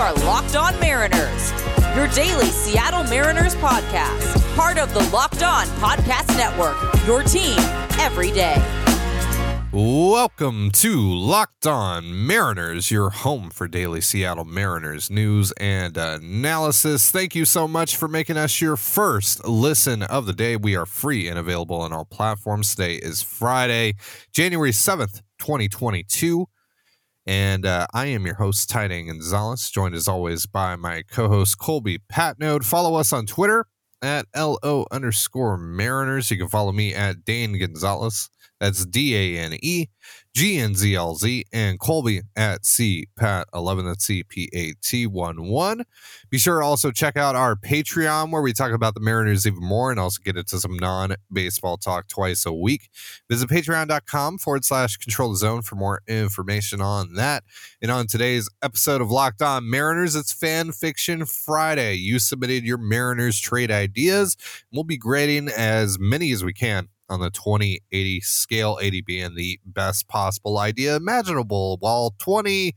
are Locked On Mariners, your daily Seattle Mariners podcast, part of the Locked On Podcast Network, your team every day. Welcome to Locked On Mariners, your home for daily Seattle Mariners news and analysis. Thank you so much for making us your first listen of the day. We are free and available on all platforms. Today is Friday, January 7th, 2022. And uh, I am your host, Ty Dane Gonzalez, joined as always by my co host, Colby Patnode. Follow us on Twitter at LO underscore Mariners. You can follow me at Dane Gonzalez. That's D A N E G N Z L Z and Colby at C Pat 11. That's C P A T 1 1. Be sure to also check out our Patreon where we talk about the Mariners even more and also get into some non baseball talk twice a week. Visit patreon.com forward slash control the zone for more information on that. And on today's episode of Locked On Mariners, it's Fan Fiction Friday. You submitted your Mariners trade ideas. We'll be grading as many as we can on the 2080 scale, 80 being the best possible idea imaginable, while 20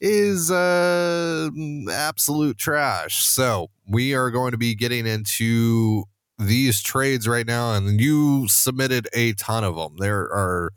is uh, absolute trash. So we are going to be getting into these trades right now, and you submitted a ton of them. There are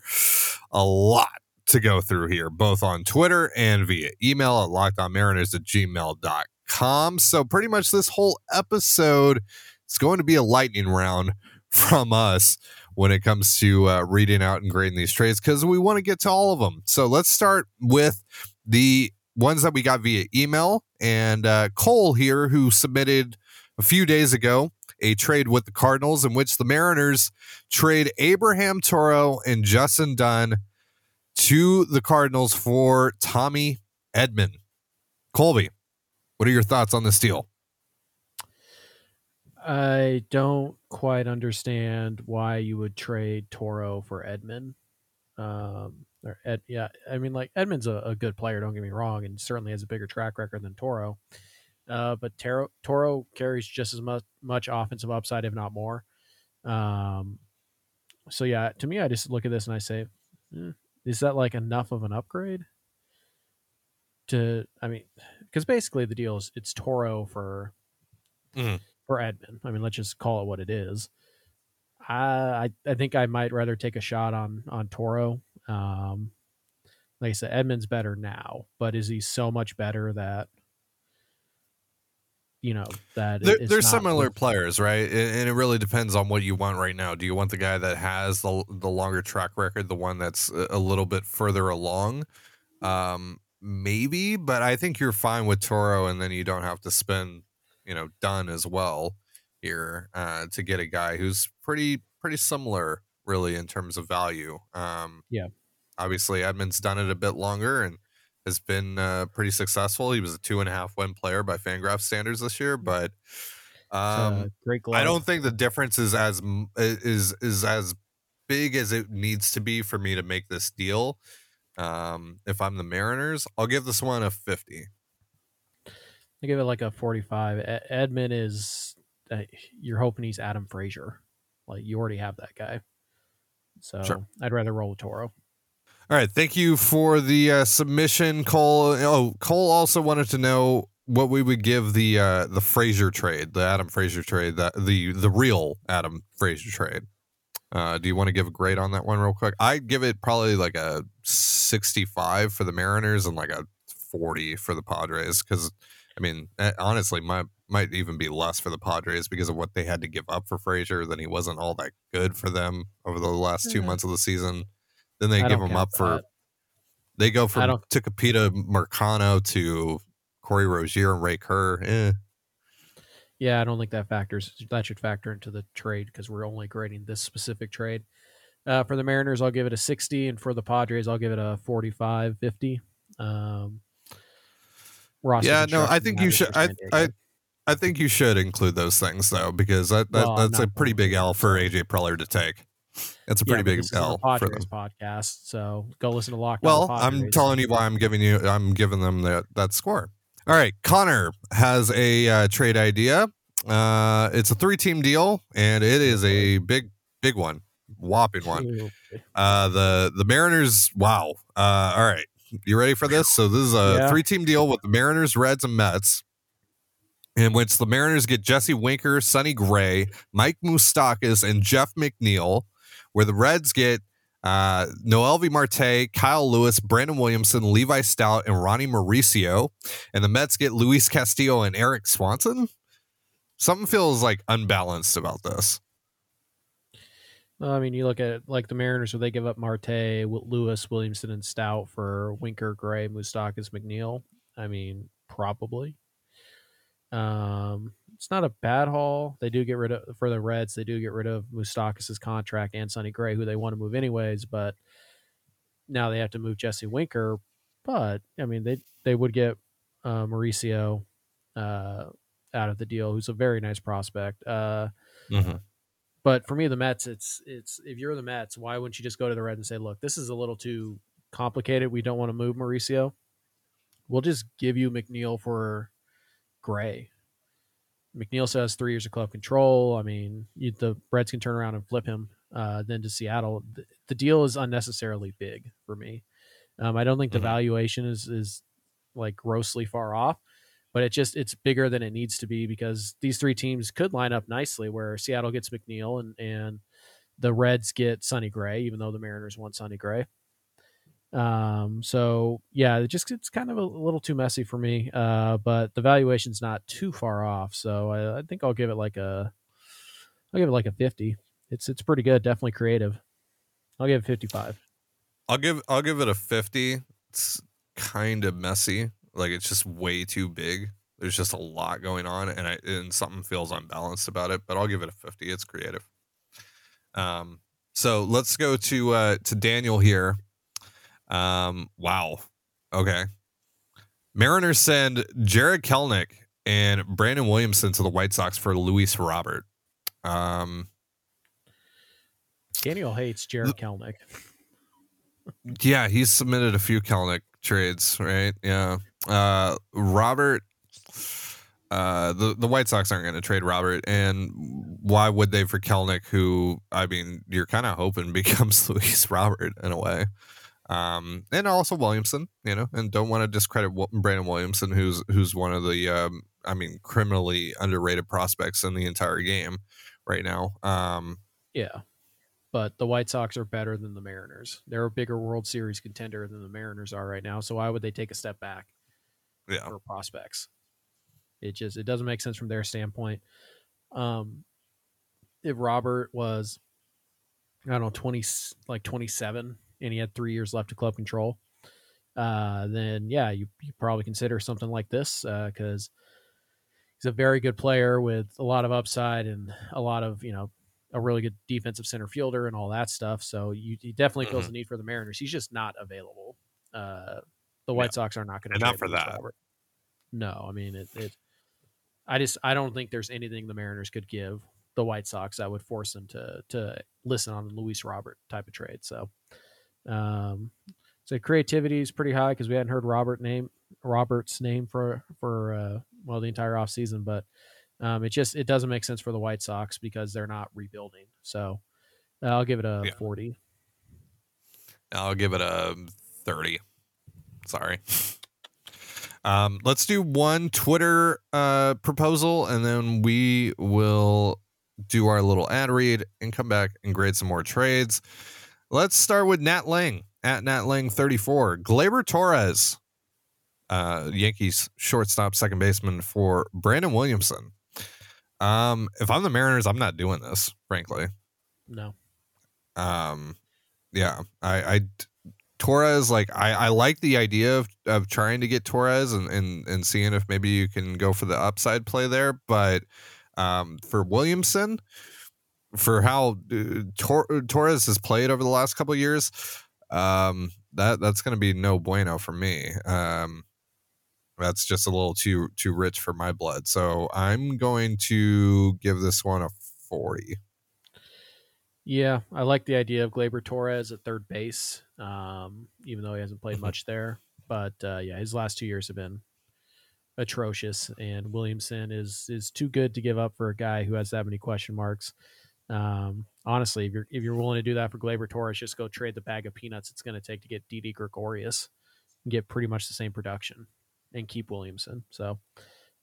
a lot to go through here, both on Twitter and via email at lockedonmariners at gmail.com. So pretty much this whole episode is going to be a lightning round from us when it comes to uh, reading out and grading these trades because we want to get to all of them. So let's start with the ones that we got via email. And uh, Cole here, who submitted a few days ago a trade with the Cardinals in which the Mariners trade Abraham Toro and Justin Dunn to the Cardinals for Tommy Edman. Colby, what are your thoughts on this deal? I don't quite understand why you would trade Toro for Edman. Um, or Ed, yeah, I mean, like Edman's a, a, good player. Don't get me wrong, and certainly has a bigger track record than Toro. Uh, but Toro, Toro carries just as much much offensive upside, if not more. Um, so yeah, to me, I just look at this and I say, eh, is that like enough of an upgrade? To, I mean, because basically the deal is it's Toro for mm for Edman. I mean, let's just call it what it is. I I think I might rather take a shot on on Toro. Um, like I said, Edman's better now, but is he so much better that you know that they're, they're similar players, right? And it really depends on what you want right now. Do you want the guy that has the the longer track record, the one that's a little bit further along? Um, maybe, but I think you're fine with Toro, and then you don't have to spend you know done as well here uh, to get a guy who's pretty pretty similar really in terms of value. Um, yeah, obviously Edman's done it a bit longer and has been uh, pretty successful. He was a two and a half win player by Fangraph standards this year, but um, great. I don't think the difference is as is is as big as it needs to be for me to make this deal. Um, if I'm the Mariners, I'll give this one a fifty. I give it like a 45. Edman is uh, you're hoping he's Adam Frazier. Like you already have that guy. So sure. I'd rather roll with Toro. All right, thank you for the uh, submission, Cole. Oh, Cole also wanted to know what we would give the uh, the Frazier trade, the Adam Frazier trade, that the the real Adam Frazier trade. Uh, do you want to give a grade on that one real quick? I'd give it probably like a 65 for the Mariners and like a 40 for the Padres because I mean, eh, honestly, might might even be less for the Padres because of what they had to give up for Frazier. Then he wasn't all that good for them over the last two months of the season. Then they I give him up that. for. They go from Tucupita Marcano to Corey Rosier and Ray Kerr. Eh. Yeah, I don't think that factors. That should factor into the trade because we're only grading this specific trade. Uh, for the Mariners, I'll give it a 60, and for the Padres, I'll give it a 45, 50. Um, Yeah, no, I think you should. I, I, I think you should include those things though, because that, that well, that's a pretty big L for AJ Preller to take. It's a pretty yeah, big L for them. podcast. So go listen to Lock. Well, I'm telling you why I'm giving you. I'm giving them that that score. All right, Connor has a uh, trade idea. Uh, it's a three team deal, and it is a big, big one, whopping one. Uh, the the Mariners. Wow. Uh, all right. You ready for this? So this is a Yeah. three-team deal with the Mariners, Reds, and Mets, in which the Mariners get Jesse Winker, Sonny Gray, Mike Moustakas, and Jeff McNeil, where the Reds get uh, Noelvi Marte, Kyle Lewis, Brandon Williamson, Levi Stoudt, and Ronny Mauricio, and the Mets get Luis Castillo and Erik Swanson. Something feels like unbalanced about this. I mean, you look at like the Mariners where they give up Marte, Lewis, Williamson, and Stoudt for Winker, Gray, Moustakas, McNeil. I mean, probably. Um, it's not a bad haul. They do get rid of for the Reds. They do get rid of Moustakas' contract and Sonny Gray, who they want to move anyways. But now they have to move Jesse Winker. But I mean, they they would get uh, Mauricio uh, out of the deal, who's a very nice prospect. Uh, but for me, the Mets, it's it's if you're the Mets, why wouldn't you just go to the Reds and say, look, this is a little too complicated. We don't want to move Mauricio. We'll just give you McNeil for Gray. McNeil says three years of club control. I mean, you, the Reds can turn around and flip him uh, then to Seattle. The, the deal is unnecessarily big for me. Um, I don't think the Mhm. valuation is is like grossly far off, but it just it's bigger than it needs to be because these three teams could line up nicely where Seattle gets McNeil and and the Reds get Sonny Gray, even though the Mariners want Sonny Gray. Um, so yeah, it just it's kind of a little too messy for me. Uh, but the valuation's not too far off, so I, I think I'll give it like a I'll give it like a fifty. It's it's pretty good, definitely creative. I'll give it fifty five. I'll give I'll give it a 50. It's kind of messy. Like it's just way too big. There's just a lot going on and I and something feels unbalanced about it, but I'll give it a 50. It's creative. Um so let's go to uh to Daniel here. Um wow. Okay. Mariners send Jarred Kelenic and Brandon Williamson to the White Sox for Luis Robert. Um Daniel hates Jarred Kelenic. Yeah, he's submitted a few Kelenic trades, right? Yeah. Uh Robert uh the, the White Sox aren't gonna trade Robert and why would they for Kelenic who I mean you're kinda hoping becomes Luis Robert in a way. Um and also Williamson, you know, and don't want to discredit Brandon Williamson who's who's one of the um I mean criminally underrated prospects in the entire game right now. Um Yeah. But the White Sox are better than the Mariners. They're a bigger World Series contender than the Mariners are right now. So why would they take a step back yeah. for prospects? It just it doesn't make sense from their standpoint. Um if Robert was I don't know, twenty like twenty seven and he had three years left of club control, uh, then yeah, you, you probably consider something like this because he's a very good player with a lot of upside and a lot of you know a really good defensive center fielder and all that stuff. So you, he definitely feels Mhm. the need for the Mariners. He's just not available. Uh, the White Yeah. Sox are not going to not for that. No, I mean it, it. I just I don't think there's anything the Mariners could give the White Sox that would force them to to listen on a Luis Robert type of trade. So, um, so creativity is pretty high because we hadn't heard Robert name Robert's name for for uh, well the entire offseason, but um, it just it doesn't make sense for the White Sox because they're not rebuilding. So, uh, I'll give it a Yeah. forty. I'll give it a 30. Sorry. Um, let's do one Twitter uh, proposal and then we will do our little ad read and come back and grade some more trades. Let's start with Nat Lang at Nat Lang 34. Gleyber Torres, uh, Yankees shortstop, second baseman for Brandon Williamson. Um, if I'm the Mariners, I'm not doing this, frankly. No, Um, yeah, I, I Torres like I, I like the idea of, of trying to get Torres and, and and seeing if maybe you can go for the upside play there, but um, for Williamson, for how uh, Tor- Torres has played over the last couple years, um, that that's going to be no bueno for me. Um, that's just a little too too rich for my blood. So I'm going to give this one a forty. Yeah, I like the idea of Gleyber Torres at third base, um, even though he hasn't played Mhm. much there. But uh, yeah, his last two years have been atrocious, and Williamson is is too good to give up for a guy who has that many question marks. Um, honestly, if you're if you're willing to do that for Gleyber Torres, just go trade the bag of peanuts it's going to take to get Didi Gregorius. and get pretty much the same production and keep Williamson. So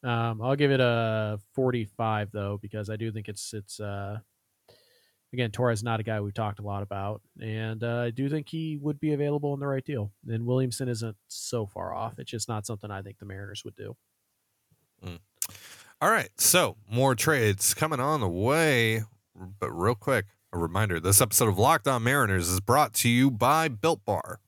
um, I'll give it a 45 though because I do think it's it's uh, again Torres not a guy we've talked a lot about, and uh, I do think he would be available in the right deal. And Williamson isn't so far off. It's just not something I think the Mariners would do. Mm. All right, so more trades coming on the way, but real quick, a reminder: this episode of Locked On Mariners is brought to you by Built Bar.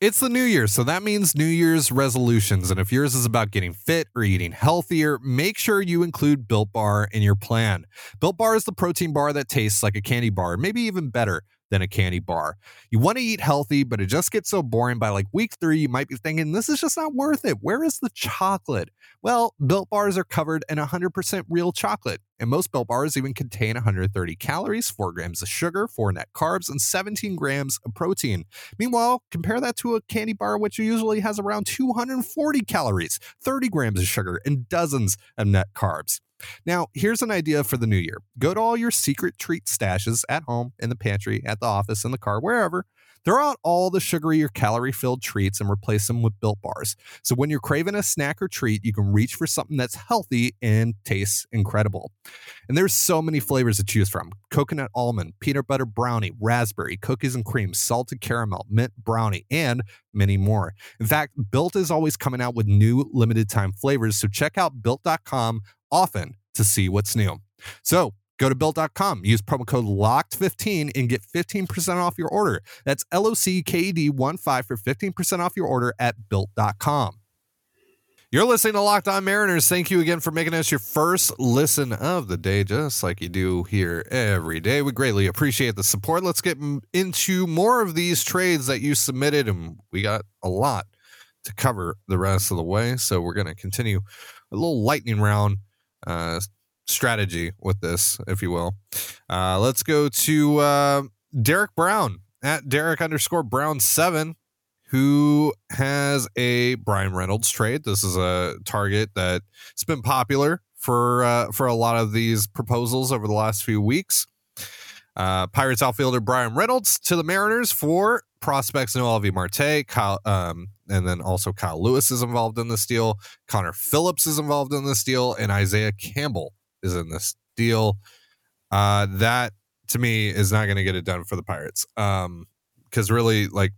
It's the new year, so that means New Year's resolutions. And if yours is about getting fit or eating healthier, make sure you include Built Bar in your plan. Built Bar is the protein bar that tastes like a candy bar, maybe even better than a candy bar. You want to eat healthy, but it just gets so boring by like week three, you might be thinking, this is just not worth it. Where is the chocolate? Well, Built Bars are covered in 100% real chocolate, and most Built Bars even contain 130 calories, 4 grams of sugar, 4 net carbs, and 17 grams of protein. Meanwhile, compare that to a candy bar, which usually has around 240 calories, 30 grams of sugar, and dozens of net carbs. Now, here's an idea for the new year go to all your secret treat stashes at home, in the pantry, at the office, in the car, wherever. Throw out all the sugary or calorie filled treats and replace them with built bars. So when you're craving a snack or treat, you can reach for something that's healthy and tastes incredible. And there's so many flavors to choose from coconut almond, peanut butter brownie, raspberry, cookies and cream, salted caramel, mint brownie, and many more. In fact, Built is always coming out with new limited time flavors. So check out built.com often to see what's new. So go to built.com, use promo code LOCKED15 and get 15% off your order. That's L O C K E D 1 5 for 15% off your order at built.com. You're listening to Locked On Mariners. Thank you again for making us your first listen of the day, just like you do here every day. We greatly appreciate the support. Let's get into more of these trades that you submitted, and we got a lot to cover the rest of the way. So we're going to continue a little lightning round uh, strategy with this, if you will. Uh, let's go to uh, Derek Brown at Derek underscore Brown seven, who has a Brian Reynolds trade. This is a target that's been popular for uh, for a lot of these proposals over the last few weeks. Uh, Pirates outfielder Brian Reynolds to the Mariners for prospects Noelvi Marte, Kyle, um, and then also Kyle Lewis is involved in this deal. Connor Phillips is involved in this deal, and Isaiah Campbell is in this deal. Uh, that to me is not going to get it done for the Pirates. Um, because really, like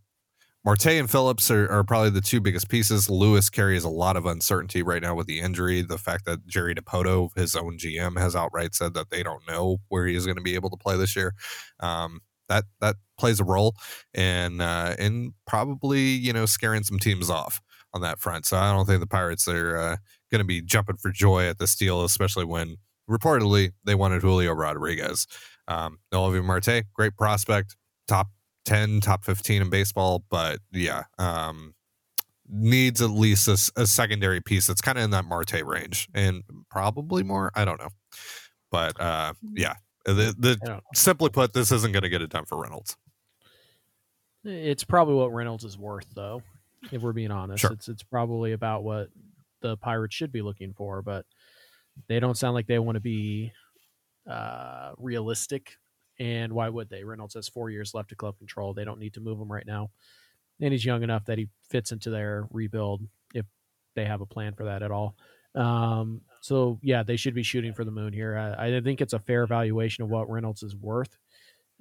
Marte and Phillips are, are, probably the two biggest pieces. Lewis carries a lot of uncertainty right now with the injury. The fact that Jerry Dipoto, his own GM, has outright said that they don't know where he is going to be able to play this year. Um, that that plays a role, and uh, and probably you know scaring some teams off on that front. So I don't think the Pirates are uh, going to be jumping for joy at this deal, especially when reportedly they wanted Julio Rodriguez. Um, Noelvi Marte, great prospect, top 10, top 15 in baseball, but yeah, um, needs at least a, a secondary piece that's kind of in that Marte range and probably more. I don't know. But uh, yeah, the, the simply put, this isn't going to get it done for Reynolds. It's probably what Reynolds is worth, though. If we're being honest, sure. it's it's probably about what the Pirates should be looking for, but they don't sound like they want to be uh, realistic and why would they? Reynolds has four years left to club control. They don't need to move him right now. And he's young enough that he fits into their rebuild if they have a plan for that at all. Um, so yeah, they should be shooting for the moon here. I, I, think it's a fair valuation of what Reynolds is worth.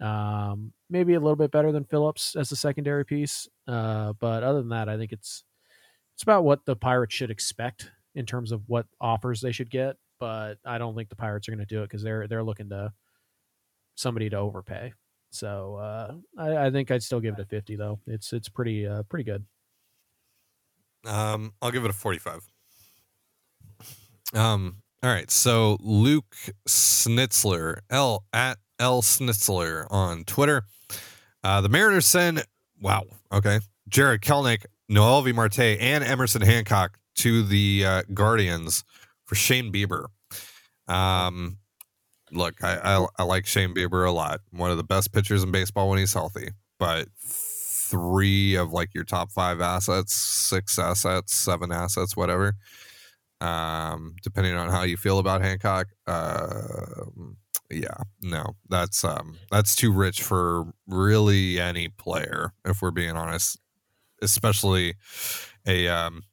Um, maybe a little bit better than Phillips as a secondary piece. Uh, but other than that, I think it's it's about what the Pirates should expect in terms of what offers they should get. But I don't think the Pirates are going to do it because they're they're looking to somebody to overpay. So uh, I, I, think I'd still give it a 50 though. It's it's pretty uh, pretty good. Um, I'll give it a 45. Um, all right. So Luke Snitzler, L at L Snitzler on Twitter. Uh, the Mariners send wow, okay, Jarred Kelenic, Noelvi Marte, and Emerson Hancock to the uh, Guardians for Shane Bieber. Um, look, I, I, I like Shane Bieber a lot. One of the best pitchers in baseball when he's healthy. But three of like your top five assets, six assets, seven assets, whatever. Um, depending on how you feel about Hancock. Uh, yeah, no, that's um that's too rich for really any player, if we're being honest. especially a um,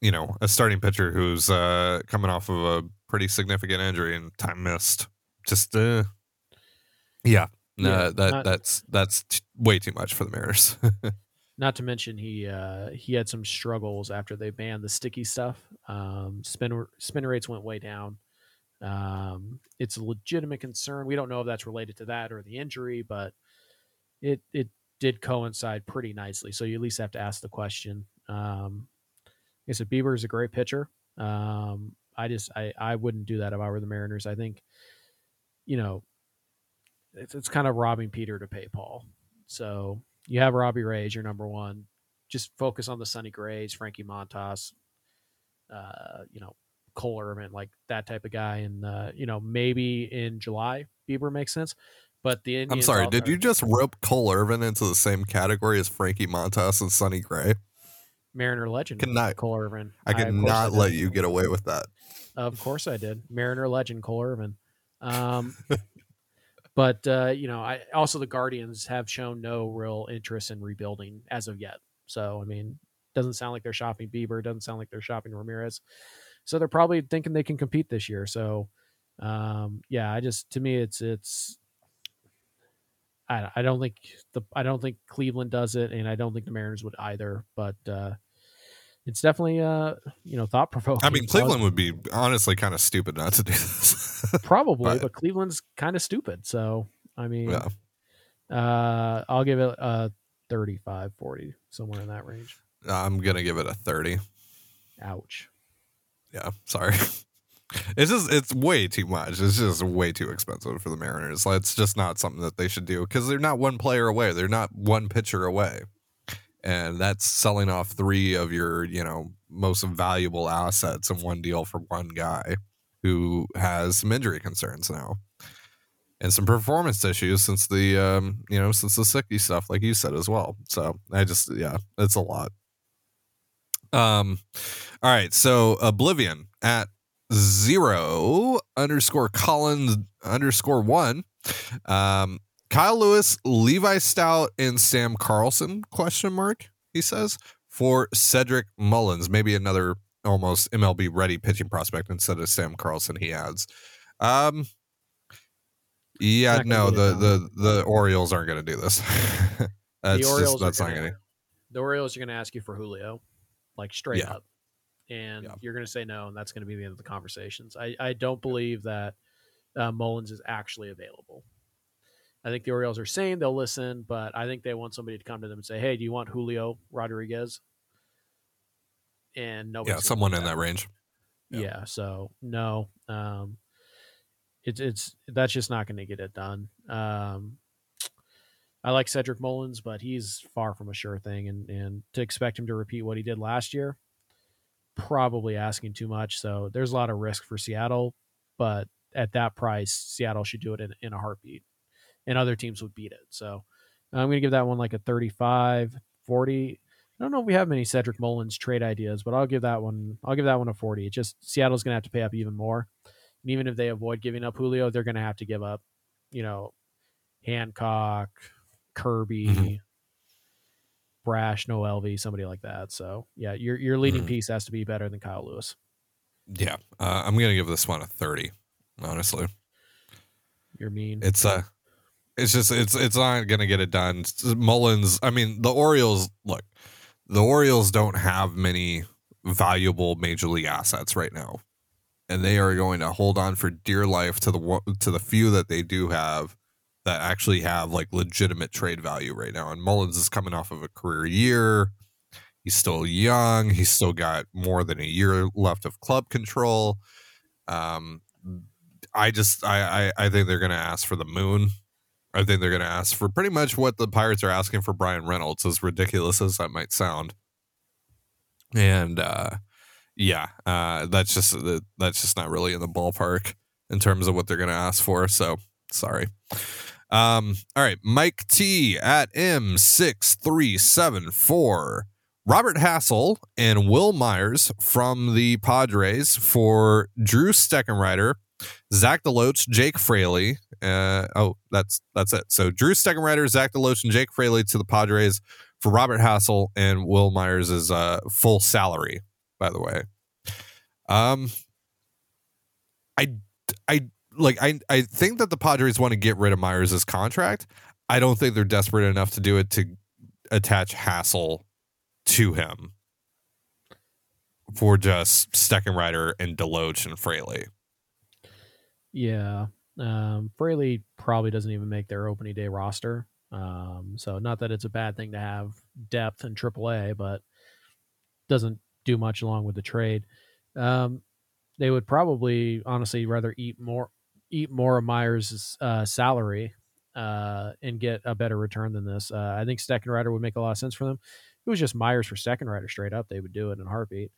you know a starting pitcher who's uh, coming off of a pretty significant injury and time missed. Just uh, yeah, yeah that not, that's that's t- way too much for the Mariners. not to mention he uh, he had some struggles after they banned the sticky stuff. Um, spin spin rates went way down. Um, it's a legitimate concern. We don't know if that's related to that or the injury, but it it did coincide pretty nicely. So you at least have to ask the question. Um, I said, Bieber is a great pitcher. Um, I just I I wouldn't do that if I were the Mariners. I think, you know, it's it's kind of robbing Peter to pay Paul. So you have Robbie Ray as your number one. Just focus on the Sonny Grays, Frankie Montas, uh, you know, Cole Irvin, like that type of guy. And uh, you know, maybe in July, Bieber makes sense. But the Indians I'm sorry, did you just rope Cole Irvin into the same category as Frankie Montas and Sonny Gray? Mariner legend, cannot, Cole Irvin. I cannot I, let you get away with that. Of course I did. Mariner legend Cole Irvin. Um, but uh, you know, I also the Guardians have shown no real interest in rebuilding as of yet. So I mean, doesn't sound like they're shopping Bieber. Doesn't sound like they're shopping Ramirez. So they're probably thinking they can compete this year. So um, yeah, I just to me it's it's I, I don't think the I don't think Cleveland does it, and I don't think the Mariners would either. But uh, it's definitely uh you know thought provoking. I mean, Cleveland would be honestly kind of stupid not to do this. probably, but, but Cleveland's kind of stupid. So I mean, yeah. uh, I'll give it a 35, 40, somewhere in that range. I'm gonna give it a thirty. Ouch yeah, sorry. It's just it's way too much. It's just way too expensive for the Mariners. It's just not something that they should do because they're not one player away. They're not one pitcher away, and that's selling off three of your you know most valuable assets in one deal for one guy who has some injury concerns now and some performance issues since the um you know since the sicky stuff like you said as well. So I just yeah, it's a lot. Um, all right. So Oblivion at zero underscore Collins underscore one. Um, Kyle Lewis, Levi Stoudt, and Sam Carlson? Question mark. He says for Cedric Mullins, maybe another almost MLB ready pitching prospect instead of Sam Carlson. He adds. Um, yeah, no, the, the the Orioles aren't going to do this. that's the Orioles just, that's not going to. The Orioles are going to ask you for Julio like straight yeah. up. And yeah. you're going to say no, and that's going to be the end of the conversations. I, I don't believe that uh, Mullins is actually available. I think the Orioles are saying they'll listen, but I think they want somebody to come to them and say, "Hey, do you want Julio Rodriguez?" And no, yeah, someone in that range. Yeah. yeah. so no, um, it's it's that's just not going to get it done. Um, I like Cedric Mullins, but he's far from a sure thing, and and to expect him to repeat what he did last year, probably asking too much. So there's a lot of risk for Seattle, but at that price, Seattle should do it in, in a heartbeat, and other teams would beat it. So I'm going to give that one like a 35, 40. I don't know if we have many Cedric Mullins trade ideas, but I'll give that one. I'll give that one a 40. It just Seattle's going to have to pay up even more, and even if they avoid giving up Julio, they're going to have to give up, you know, Hancock, Kirby, mm-hmm. Brash, Noelvi, somebody like that. So yeah, your your leading mm-hmm. piece has to be better than Kyle Lewis. Yeah, uh, I'm gonna give this one a thirty. Honestly, you're mean. It's a. It's just it's it's not gonna get it done. Mullins. I mean, the Orioles. Look, the Orioles don't have many valuable major league assets right now, and they are going to hold on for dear life to the to the few that they do have that actually have like legitimate trade value right now. And Mullins is coming off of a career year. He's still young. He's still got more than a year left of club control. Um, I just I I, I think they're going to ask for the moon. I think they're going to ask for pretty much what the Pirates are asking for Brian Reynolds, as ridiculous as that might sound. And uh, yeah, uh, that's just that's just not really in the ballpark in terms of what they're going to ask for. So sorry. Um, all right, Mike T at M6374. Robert Hassell and Wil Myers from the Padres for Drew Steckenrider, Zach DeLoach, Jake Fraley. Uh, oh, that's that's it. So Drew Steckenrider, Zach DeLoach, and Jake Fraley to the Padres for Robert Hassell and Wil Myers' uh, full salary, by the way. Um, I, I like I I think that the Padres want to get rid of Myers' contract. I don't think they're desperate enough to do it to attach Hassell to him for just Steckenrider and Deloach and Fraley. Yeah. Um, Fraley probably doesn't even make their opening day roster. Um, so not that it's a bad thing to have depth in AAA, but doesn't do much along with the trade. Um, they would probably honestly rather eat more eat more of Myers' uh, salary uh, and get a better return than this. Uh, I think Steckenrider would make a lot of sense for them. If it was just Myers for Steckenrider straight up, they would do it in a heartbeat.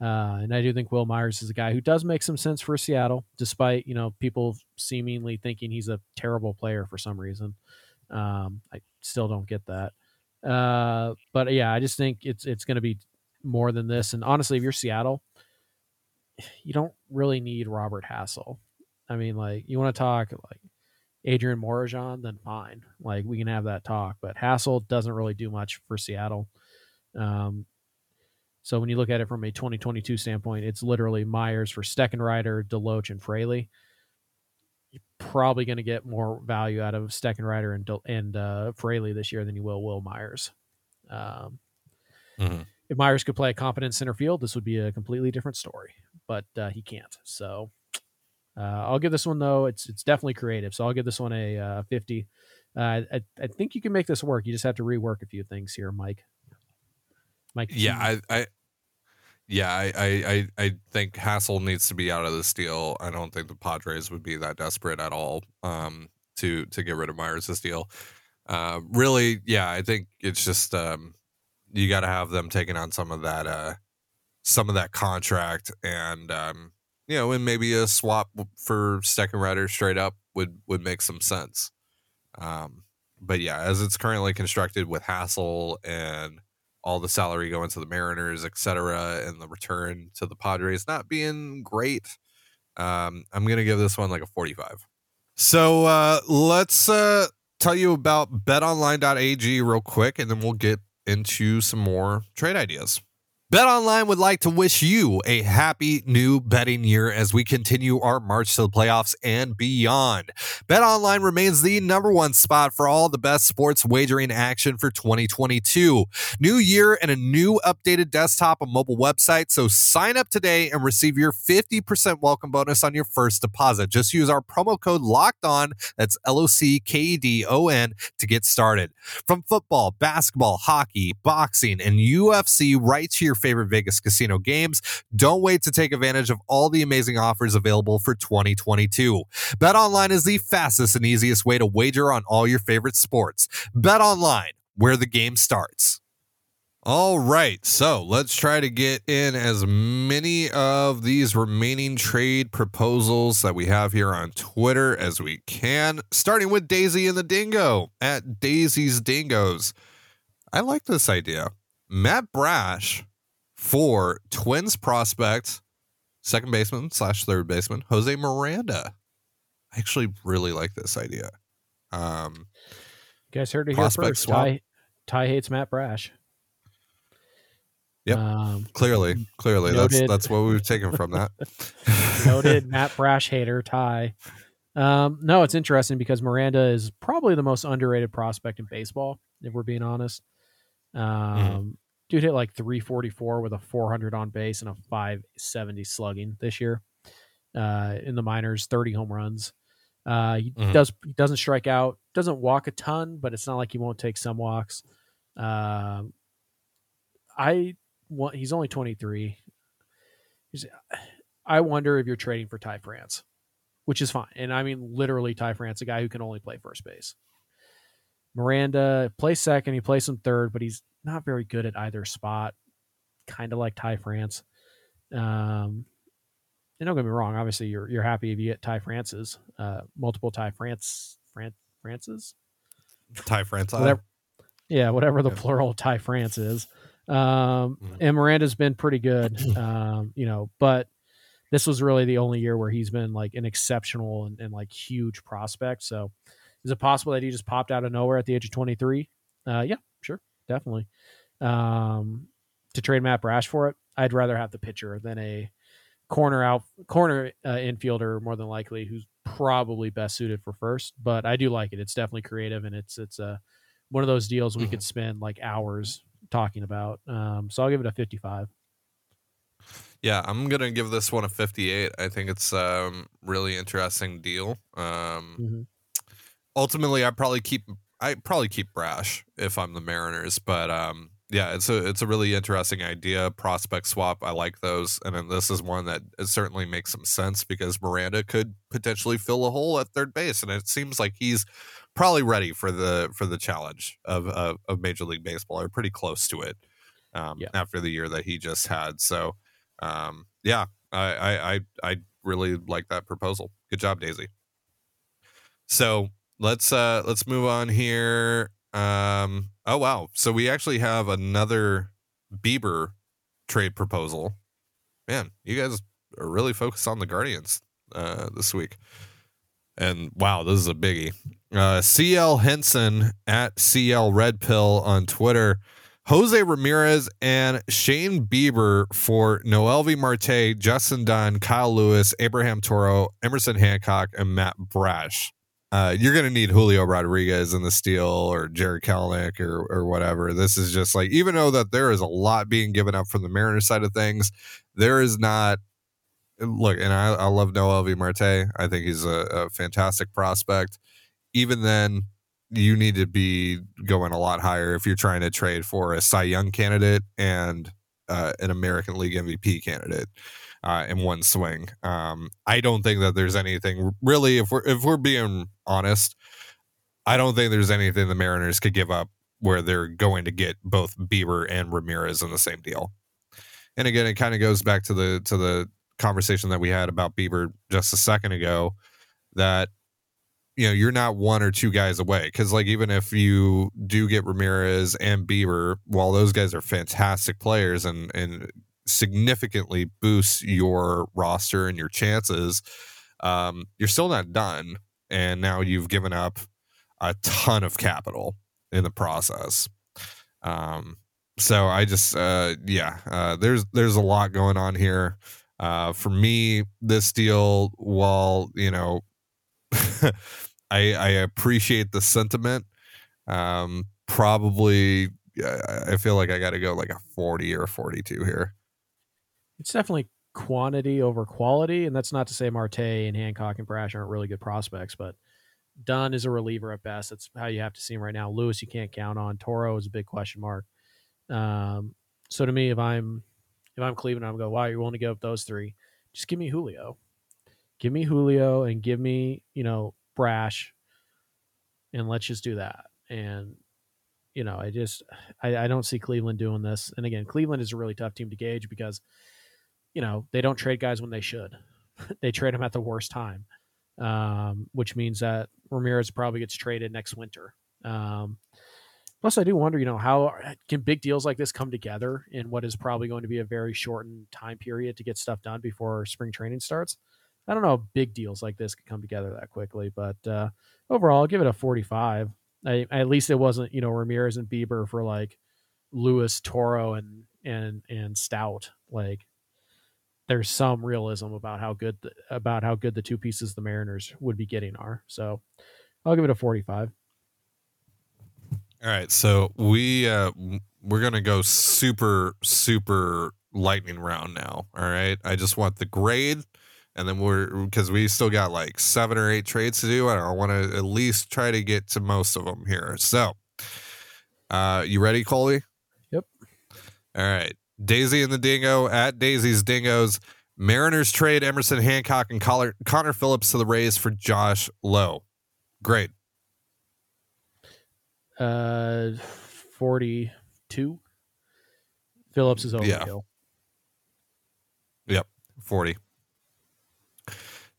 Uh, and I do think Wil Myers is a guy who does make some sense for Seattle, despite you know people seemingly thinking he's a terrible player for some reason. Um, I still don't get that. Uh, but yeah, I just think it's it's going to be more than this. And honestly, if you're Seattle, you don't really need Robert Hassell. I mean, like you want to talk like Adrian Morejon, then fine, like we can have that talk. But Hassell doesn't really do much for Seattle. Um, so when you look at it from a 2022 standpoint, it's literally Myers for Steckenrider, Deloach, and Fraley. You're probably going to get more value out of Steckenrider and and uh, Fraley this year than you will Wil Myers. Um, mm-hmm. If Myers could play a competent center field, this would be a completely different story. But uh, he can't. So uh, I'll give this one though. It's it's definitely creative. So I'll give this one a uh, 50. Uh, I I think you can make this work. You just have to rework a few things here, Mike. Mike. Yeah, I, I yeah, I, I, I think Hassell needs to be out of this deal. I don't think the Padres would be that desperate at all um, to to get rid of Myers this deal. Uh, really, yeah, I think it's just um, you got to have them taking on some of that uh, some of that contract, and um, you know, and maybe a swap for Steckenrider straight up would would make some sense. Um, but yeah, as it's currently constructed with Hassell and all the salary going to the Mariners, etc., and the return to the Padres not being great. Um, I'm gonna give this one like a 45. So uh, let's uh, tell you about BetOnline.ag real quick, and then we'll get into some more trade ideas. BetOnline would like to wish you a happy new betting year as we continue our march to the playoffs and beyond. BetOnline remains the number one spot for all the best sports wagering action for 2022. New year and a new updated desktop and mobile website. So sign up today and receive your 50% welcome bonus on your first deposit. Just use our promo code locked on. That's L O C K E D O N to get started. From football, basketball, hockey, boxing, and UFC right to your favorite Vegas casino games. Don't wait to take advantage of all the amazing offers available for 2022. Bet online is the fastest and easiest way to wager on all your favorite sports. Bet online, where the game starts. All right, so let's try to get in as many of these remaining trade proposals that we have here on Twitter as we can, starting with Daisy and the Dingo at Daisy's Dingoes. I like this idea. Matt Brash for Twins prospect, second baseman slash third baseman, Jose Miranda. I actually really like this idea. Um, you guys heard it here first. Ty, Ty hates Matt Brash. Yep. Um, clearly, clearly, noted, that's that's what we've taken from that. noted Matt Brash hater Ty. Um, no, it's interesting because Miranda is probably the most underrated prospect in baseball, if we're being honest. Mm-hmm. Um, mm. Dude hit like 344 with a 400 on base and a 570 slugging this year. Uh, in the minors, 30 home runs. Uh, he mm-hmm. does he doesn't strike out, doesn't walk a ton, but it's not like he won't take some walks. Uh, I want he's only 23. He's, I wonder if you're trading for Ty France, which is fine. And I mean literally Ty France, a guy who can only play first base. Miranda plays second, he plays some third, but he's not very good at either spot, kind of like Ty France. Um, and don't get me wrong, obviously you're you're happy if you get Ty France's, uh, multiple Ty France Fran France's, Ty France, whatever, yeah, whatever the yeah. plural Ty France is. Um, mm-hmm. and Miranda's been pretty good, um, you know, but this was really the only year where he's been like an exceptional and, and like huge prospect. So, is it possible that he just popped out of nowhere at the age of 23? Uh, yeah, sure. definitely. Um, to trade Matt Brash for it, I'd rather have the pitcher than a corner out corner uh, infielder more than likely who's probably best suited for first. But I do like it. It's definitely creative and it's it's a one of those deals we mm-hmm. could spend like hours talking about. Um, so I'll give it a 55. Yeah, I'm gonna give this one a 58. I think it's um really interesting deal. Um, mm-hmm. Ultimately, I probably keep I probably keep Brash if I'm the Mariners, but um, yeah, it's a it's a really interesting idea. Prospect swap, I like those, and then this is one that certainly makes some sense because Miranda could potentially fill a hole at third base, and it seems like he's probably ready for the for the challenge of of, of Major League Baseball, or pretty close to it. Um, yeah. after the year that he just had, so um, yeah, I, I I I really like that proposal. Good job, Daisy. So let's uh let's move on here. Um, oh wow, so we actually have another Bieber trade proposal. Man, you guys are really focused on the Guardians uh, this week. And wow, this is a biggie. Uh, CL Henson at CL Red Pill on Twitter Jose Ramirez and Shane Bieber for Noelvi Marte, Justin Dunn, Kyle Lewis, Abraham Toro, Emerson Hancock, and Matt Brash. Uh, you're going to need Julio Rodriguez in the steel or Jarred Kelenic or, or whatever. This is just like, even though that there is a lot being given up from the Mariners side of things, there is not. Look, and I, I love Noelvi Marte. I think he's a, a fantastic prospect. Even then, you need to be going a lot higher if you're trying to trade for a Cy Young candidate and uh, an American League MVP candidate uh, in one swing. Um, I don't think that there's anything really. If we're if we're being honest, I don't think there's anything the Mariners could give up where they're going to get both Bieber and Ramirez in the same deal. And again, it kind of goes back to the to the conversation that we had about Bieber just a second ago. That you know you're not one or two guys away because like even if you do get Ramirez and Bieber, while those guys are fantastic players and and significantly boosts your roster and your chances, um, you're still not done, and now you've given up a ton of capital in the process. Um, so I just uh, yeah, uh, there's there's a lot going on here. Uh, for me, this deal, while you know I, I appreciate the sentiment. Um, probably, I feel like I got to go like a 40 or 42 here. It's definitely quantity over quality. And that's not to say Marte and Hancock and Brash aren't really good prospects, but Dunn is a reliever at best. That's how you have to see him right now. Lewis, you can't count on. Toro is a big question mark. Um, so to me, if I'm if I'm Cleveland, I'm going, why you willing to give up those three? Just give me Julio. Give me Julio and give me, you know, brash and let's just do that and you know i just I, I, don't see cleveland doing this and again cleveland is a really tough team to gauge because you know they don't trade guys when they should they trade them at the worst time um, which means that ramirez probably gets traded next winter um, plus i do wonder you know how can big deals like this come together in what is probably going to be a very shortened time period to get stuff done before spring training starts I don't know big deals like this could come together that quickly, but uh, overall, I'll give it a 45. I, at least it wasn't, you know, Ramirez and Bieber for like Lewis, Toro, and and and Stoudt. Like, there's some realism about how good the, about how good the two pieces the Mariners would be getting are. So, I'll give it a 45. All right, so we uh, we're gonna go super super lightning round now. All right, I just want the grade and then we're because we still got like seven or eight trades to do. I want to at least try to get to most of them here. So, uh, you ready, Coley? Yep. All right. Daisy and the Dingo at Daisy's Dingoes. Mariners trade Emerson Hancock and Connor, Phillips to the Rays for Josh Lowe. Great. Uh, forty-two. Phillips is overkill. Yeah. Yep, forty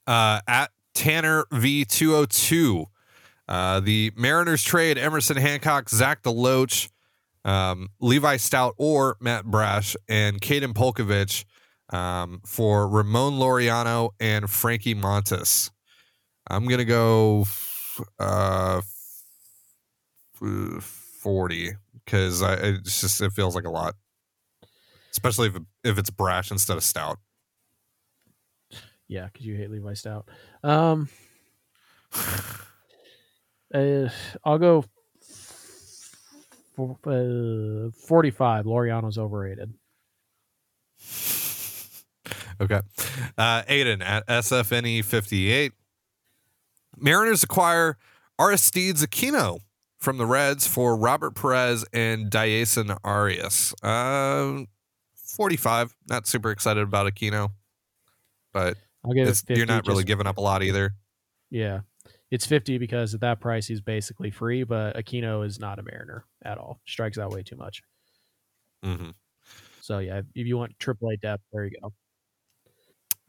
uh, at Tanner V202. Uh, the Mariners trade Emerson Hancock, Zach DeLoach, um, Levi Stoudt, or Matt Brash, and Kaden Polcovich um, for Ramon Laureano and Frankie Montas. I'm going to go uh, 40. because I it's just it feels like a lot, especially if if it's brash instead of Stoudt. Yeah, because you hate Levi Stoudt. Um, uh, I'll go uh, 45. Loriano's overrated. Okay. Uh, Aiden at SFNE 58. Mariners acquire Aristides Aquino from the Reds for Robert Perez and Diason Arias. Uh, 45. Not super excited about Aquino, but I'll give it 50. you're not really giving up a lot either. Yeah. It's 50 because at that price, he's basically free, but Aquino is not a Mariner at all. Strikes out way too much. hmm So, yeah, if you want AAA depth, there you go.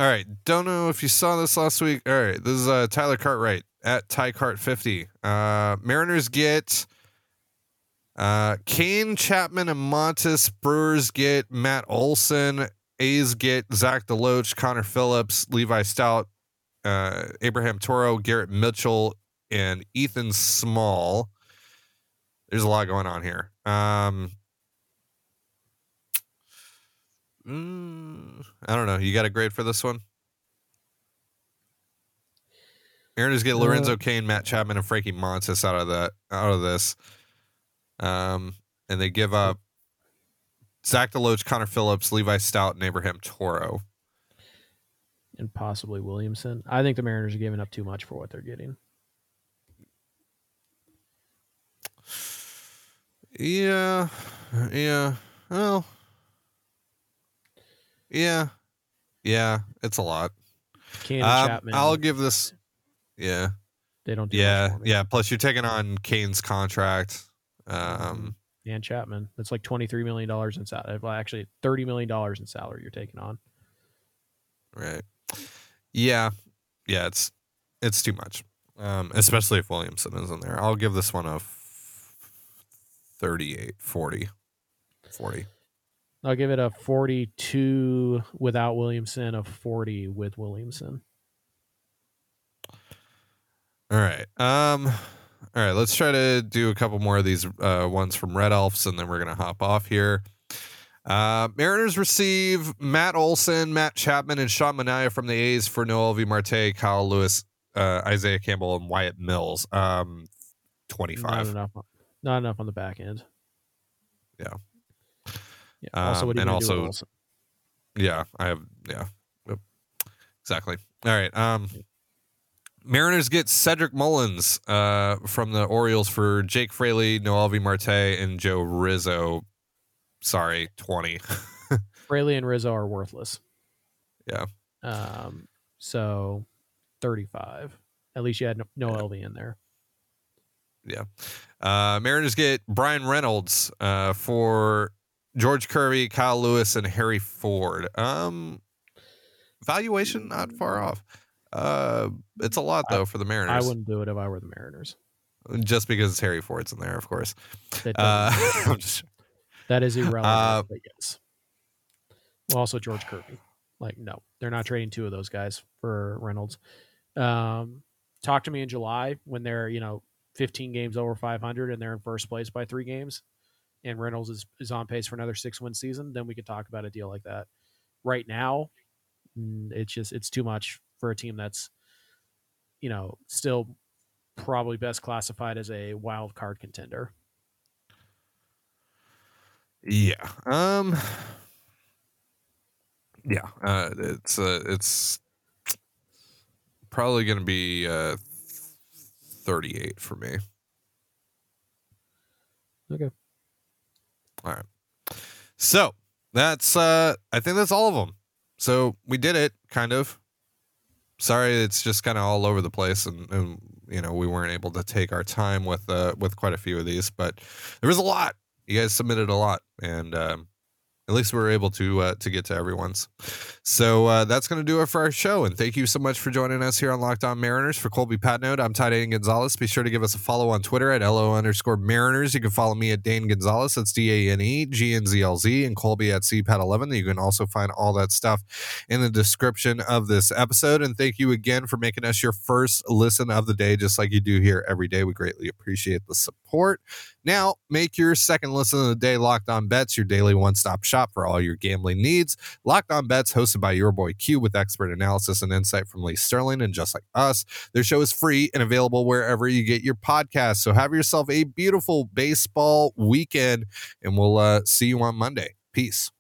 All right. Don't know if you saw this last week. All right. This is uh, Tyler Cartwright at TyCart50. Uh, Mariners get uh, Cain, Chapman, and Montas. Brewers get Matt Olson. A's get Zach DeLoach, Connor Phillips, Levi Stoudt, uh, Abraham Toro, Garrett Mitchell, and Ethan Small. There's a lot going on here. Um, Mm, I don't know. You got a grade for this one? Aaron Mariners get Lorenzo Uh, Cain, Matt Chapman, and Frankie Montas out of that out of this. Um, and they give up Zach DeLoach, Connor Phillips, Levi Stoudt, and Abraham Toro. And possibly Williamson. I think the Mariners are giving up too much for what they're getting. Yeah, yeah. Well, yeah, yeah. It's a lot. Cain Um, Chapman, I'll give this. Yeah, they don't do yeah, yeah. Plus, you're taking on Cain's contract. Um, and Chapman. That's like twenty three million dollars in salary. Well, actually, thirty million dollars in salary you're taking on. Right. Yeah. Yeah, it's it's too much. Um, especially if Williamson is in there. I'll give this one a f- 38, 40. 40. I'll give it a forty two without Williamson, a forty with Williamson. All right. Um all right, let's try to do a couple more of these uh, ones from Red Elves and then we're going to hop off here. Uh, Mariners receive Matt Olson, Matt Chapman, and Sean Manaea from the A's for Noelvi Marte, Kyle Lewis, uh, Isaiah Campbell, and Wyatt Mills. Um, Not 25. enough. Not enough on the back end. Yeah. Yeah. Also, Um, and gonna do with also- Yeah, I have. Yeah, Yep. exactly. All right. Um, Mariners get Cedric Mullins uh, from the Orioles for Jake Fraley, Noelvi Marte, and Joe Rizzo. Sorry, twenty. Fraley and Rizzo are worthless. Yeah. Um. So, thirty-five. At least you had no, no Yeah. LV in there. Yeah. Uh, Mariners get Bryan Reynolds uh, for George Kirby, Kyle Lewis, and Harry Ford. Um, valuation not far off. Uh, it's a lot I- though for the Mariners. I wouldn't do it if I were the Mariners. just because Harry Ford's in there, of course. Uh, I'm just that is irrelevant. uh, but yes. Well, also George Kirby. Like, no, they're not trading two of those guys for Reynolds. Um, talk to me in July when they're you know 15 games over 500 and they're in first place by three games, and Reynolds is is on pace for another six win season. Then we could talk about a deal like that. Right now, it's just it's too much for a team that's you know still probably best classified as a wild card contender. Yeah. Um. Yeah. Uh, it's uh, it's probably going to be uh, thirty-eight for me. Okay. All right. So that's uh, I think that's all of them. So we did it, kind of. Sorry, it's just kind of all over the place, and, and you know we weren't able to take our time with uh with quite a few of these, but there was a lot. You guys submitted a lot, and um, at least we were able to uh, to get to everyone's. So uh, that's going to do it for our show. And thank you so much for joining us here on Locked On Mariners. For Colby Patnode, I'm Ty Dane Gonzalez. Be sure to give us a follow on Twitter at LO underscore Mariners. You can follow me at Dane Gonzalez. That's D A N E G N Z L Z. And Colby at CPAT11. You can also find all that stuff in the description of this episode. And thank you again for making us your first listen of the day, just like you do here every day. We greatly appreciate the support. Now, make your second listen of the day Locked On Bets your daily one stop shop for all your gambling needs. Locked On Bets, hosted by your boy Q, with expert analysis and insight from Lee Sterling. And just like us, their show is free and available wherever you get your podcasts. So have yourself a beautiful baseball weekend, and we'll uh, see you on Monday. Peace.